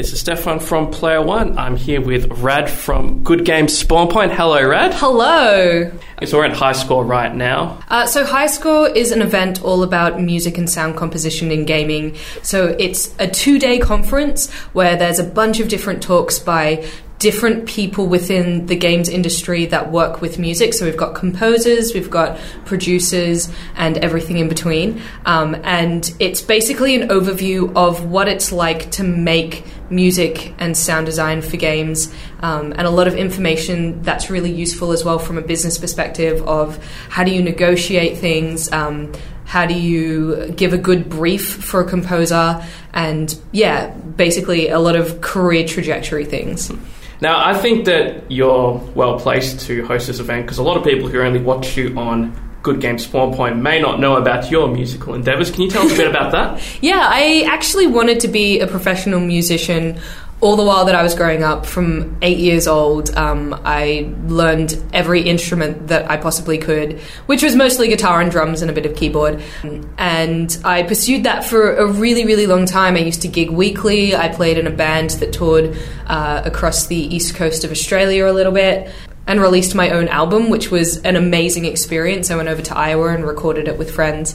This is Stefan from Player One. I'm here with Rad from Good Games Spawn Point. Hello, Rad. Hello. So we're at High Score right now. Uh, so High Score is an event all about music and sound composition in gaming. So it's a two-day conference where there's a bunch of different talks by different people within the games industry that work with music. So we've got composers, we've got producers, and everything in between. Um, and it's basically an overview of what it's like to make music and sound design for games, um, and a lot of information that's really useful as well from a business perspective of how do you negotiate things. Um, how do you give a good brief for a composer and yeah basically a lot of career trajectory things Now, I think that you're well placed to host this event because a lot of people who only watch you on Good Game Spawn Point may not know about your musical endeavors. Can you tell us a bit about that? Yeah, I actually wanted to be a professional musician all the while that I was growing up. From eight years old, um, I learned every instrument that I possibly could, which was mostly guitar and drums and a bit of keyboard. And I pursued that for a really, really long time. I used to gig weekly. I played in a band that toured uh, across the east coast of Australia a little bit and released my own album, which was an amazing experience. I went over to Iowa and recorded it with friends.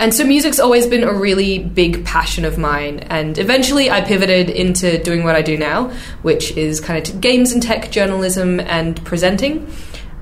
And so music's always been a really big passion of mine. And eventually I pivoted into doing what I do now, which is kind of games and tech journalism and presenting,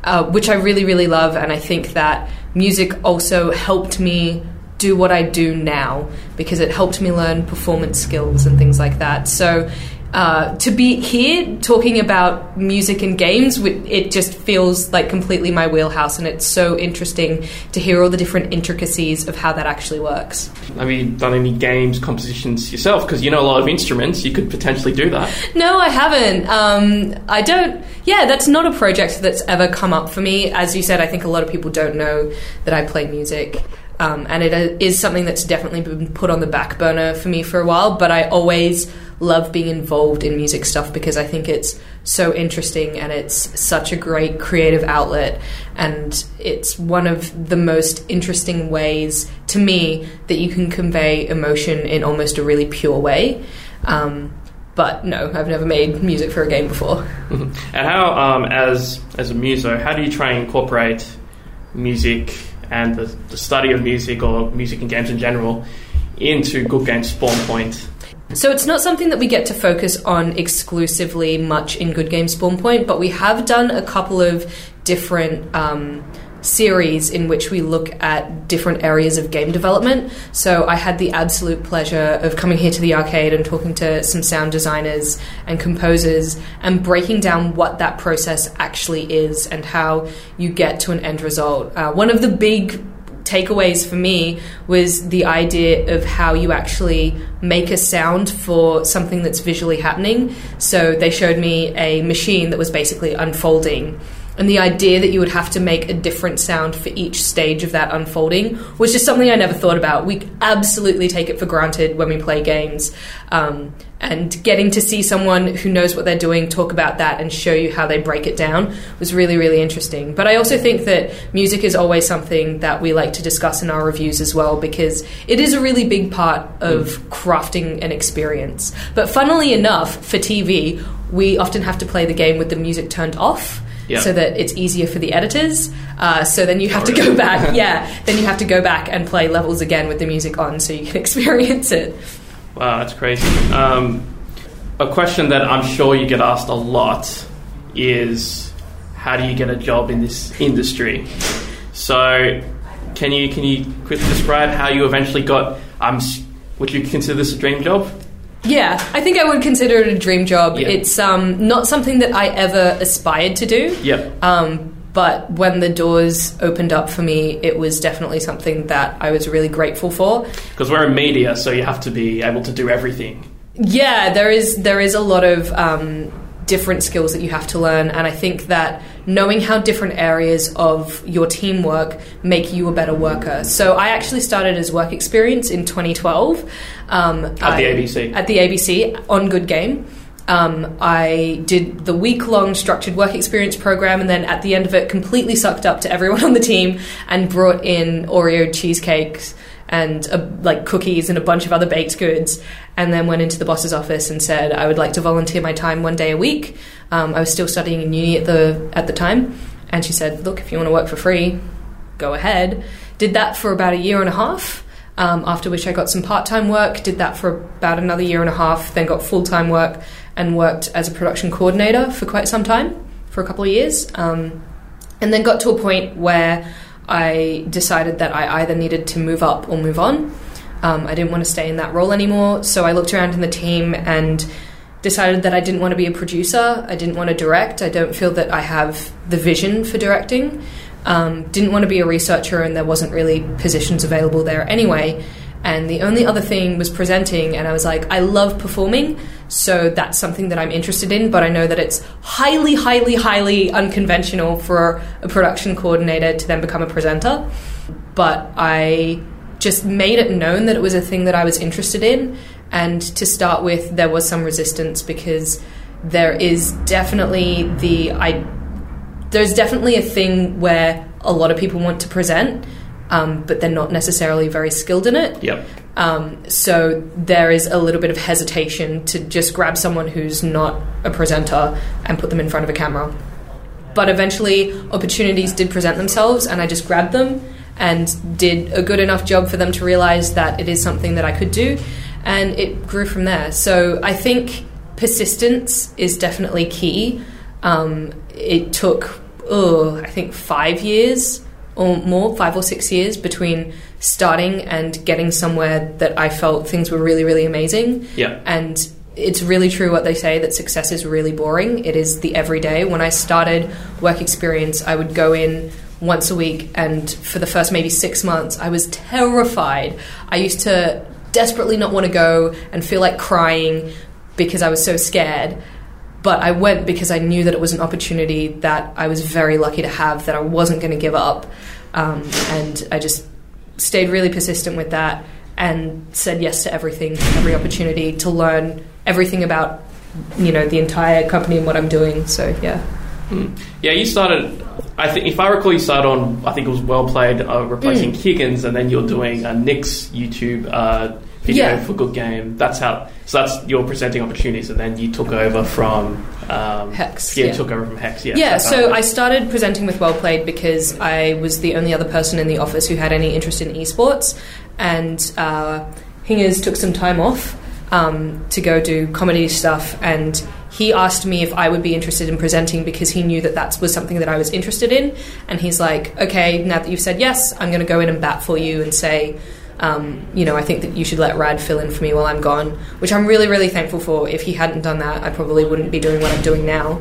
uh, which I really, really love. And I think that music also helped me do what I do now because it helped me learn performance skills and things like that. So uh, to be here talking about music and games, it just feels like completely my wheelhouse, and it's so interesting to hear all the different intricacies of how that actually works. Have you done any games compositions yourself? Because you know a lot of instruments, you could potentially do that. No, I haven't. Um, I don't. Yeah, that's not a project that's ever come up for me. As you said, I think a lot of people don't know that I play music. Um, and it is something that's definitely been put on the back burner for me for a while, but I always love being involved in music stuff because I think it's so interesting and it's such a great creative outlet and it's one of the most interesting ways to me that you can convey emotion in almost a really pure way. Um, but no, I've never made music for a game before. and how, um, as as a muso, how do you try and incorporate music and the, the study of music or music and games in general into Good Games Spawn Point? So it's not something that we get to focus on exclusively much in Good Game Spawn Point, but we have done a couple of different um, series in which we look at different areas of game development. So I had the absolute pleasure of coming here to the arcade and talking to some sound designers and composers and breaking down what that process actually is and how you get to an end result. Uh, one of the big takeaways for me was the idea of how you actually make a sound for something that's visually happening. So they showed me a machine that was basically unfolding. And the idea that you would have to make a different sound for each stage of that unfolding was just something I never thought about. We absolutely take it for granted when we play games. Um, and getting to see someone who knows what they're doing talk about that and show you how they break it down was really, really interesting. But I also think that music is always something that we like to discuss in our reviews as well because it is a really big part of crafting an experience. But funnily enough, for TV, we often have to play the game with the music turned off Yeah. so that it's easier for the editors. Uh, so then you have to go back, yeah. Then you have to go back and play levels again with the music on, so you can experience it. Wow, that's crazy. Um, a question that I'm sure you get asked a lot is how do you get a job in this industry? So, can you can you quickly describe how you eventually got? Um, would you consider this a dream job? Yeah, I think I would consider it a dream job. Yeah. It's um, not something that I ever aspired to do. Yep. Um, but when the doors opened up for me, it was definitely something that I was really grateful for. Because we're in media, so you have to be able to do everything. Yeah, there is there is a lot of um, different skills that you have to learn, and I think that knowing how different areas of your teamwork make you a better worker. So I actually started as work experience in 2012 um, At I- the ABC. At the ABC on Good Game. Um, I did the week long structured work experience program, and then at the end of it, completely sucked up to everyone on the team and brought in Oreo cheesecakes and uh, like cookies and a bunch of other baked goods, and then went into the boss's office and said I would like to volunteer my time one day a week. Um, I was still studying in uni at the at the time, and she said, "Look, if you want to work for free, go ahead." Did that for about a year and a half. Um, after which I got some part time work, did that for about another year and a half, then got full time work and worked as a production coordinator for quite some time, for a couple of years. Um, and then got to a point where I decided that I either needed to move up or move on. Um, I didn't want to stay in that role anymore, so I looked around in the team and decided that I didn't want to be a producer. I didn't want to direct. I don't feel that I have the vision for directing. Um, didn't want to be a researcher, and there wasn't really positions available there anyway. And the only other thing was presenting, and I was like, I love performing, so that's something that I'm interested in, but I know that it's highly, highly, highly unconventional for a production coordinator to then become a presenter. But I just made it known that it was a thing that I was interested in, and to start with, there was some resistance because there is definitely the I there's definitely a thing where a lot of people want to present, um, but they're not necessarily very skilled in it. Yep. Um, so there is a little bit of hesitation to just grab someone who's not a presenter and put them in front of a camera. But eventually, opportunities did present themselves, and I just grabbed them and did a good enough job for them to realize that it is something that I could do, and it grew from there. So I think persistence is definitely key. Um, it took, oh, I think five years or more, five or six years between starting and getting somewhere that I felt things were really, really amazing. Yeah. And it's really true what they say that success is really boring. It is the everyday. When I started work experience, I would go in once a week, and for the first maybe six months, I was terrified. I used to desperately not want to go and feel like crying because I was so scared. But I went because I knew that it was an opportunity that I was very lucky to have, that I wasn't going to give up. Um, and I just stayed really persistent with that and said yes to everything, every opportunity to learn everything about, you know, the entire company and what I'm doing. So, yeah. Mm. Yeah, you started. I think, if I recall, you started on. I think it was well played, uh, replacing Mm. Higgins, and then you're doing a Nick's YouTube uh, video Yeah. for Good Game. That's how. So that's your presenting opportunities, and then you took over from um, Hex, Yeah, yeah. took over from Hex. Yeah. Yeah, so I started presenting with Well Played because I was the only other person in the office who had any interest in esports, and uh, Hingers took some time off um, to go do comedy stuff, and he asked me if I would be interested in presenting because he knew that that was something that I was interested in, and he's like, okay, now that you've said yes, I'm going to go in and bat for you and say. Um, you know, I think that you should let Rad fill in for me while I'm gone, which I'm really, really thankful for. If he hadn't done that, I probably wouldn't be doing what I'm doing now.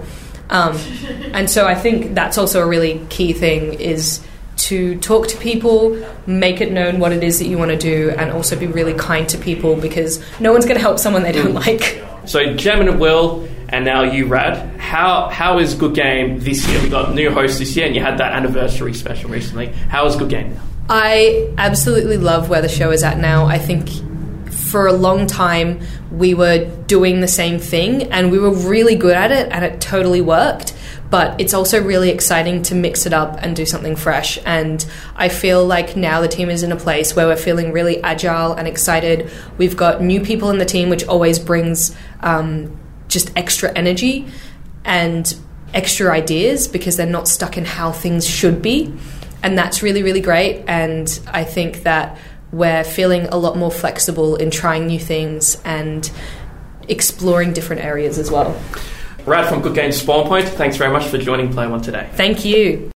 Um, and so I think that's also a really key thing is to talk to people, make it known what it is that you want to do, and also be really kind to people because no one's going to help someone they don't like. So Gem and Will, and now you, Rad. How how is Good Game this year? We got new hosts this year, and you had that anniversary special recently. How is Good Game now? I absolutely love where the show is at now. I think for a long time we were doing the same thing and we were really good at it and it totally worked. But it's also really exciting to mix it up and do something fresh. And I feel like now the team is in a place where we're feeling really agile and excited. We've got new people in the team, which always brings um, just extra energy and extra ideas because they're not stuck in how things should be and that's really really great and i think that we're feeling a lot more flexible in trying new things and exploring different areas as well Rad from Good Game Spawn Point. Thanks very much for joining Player One today. thank you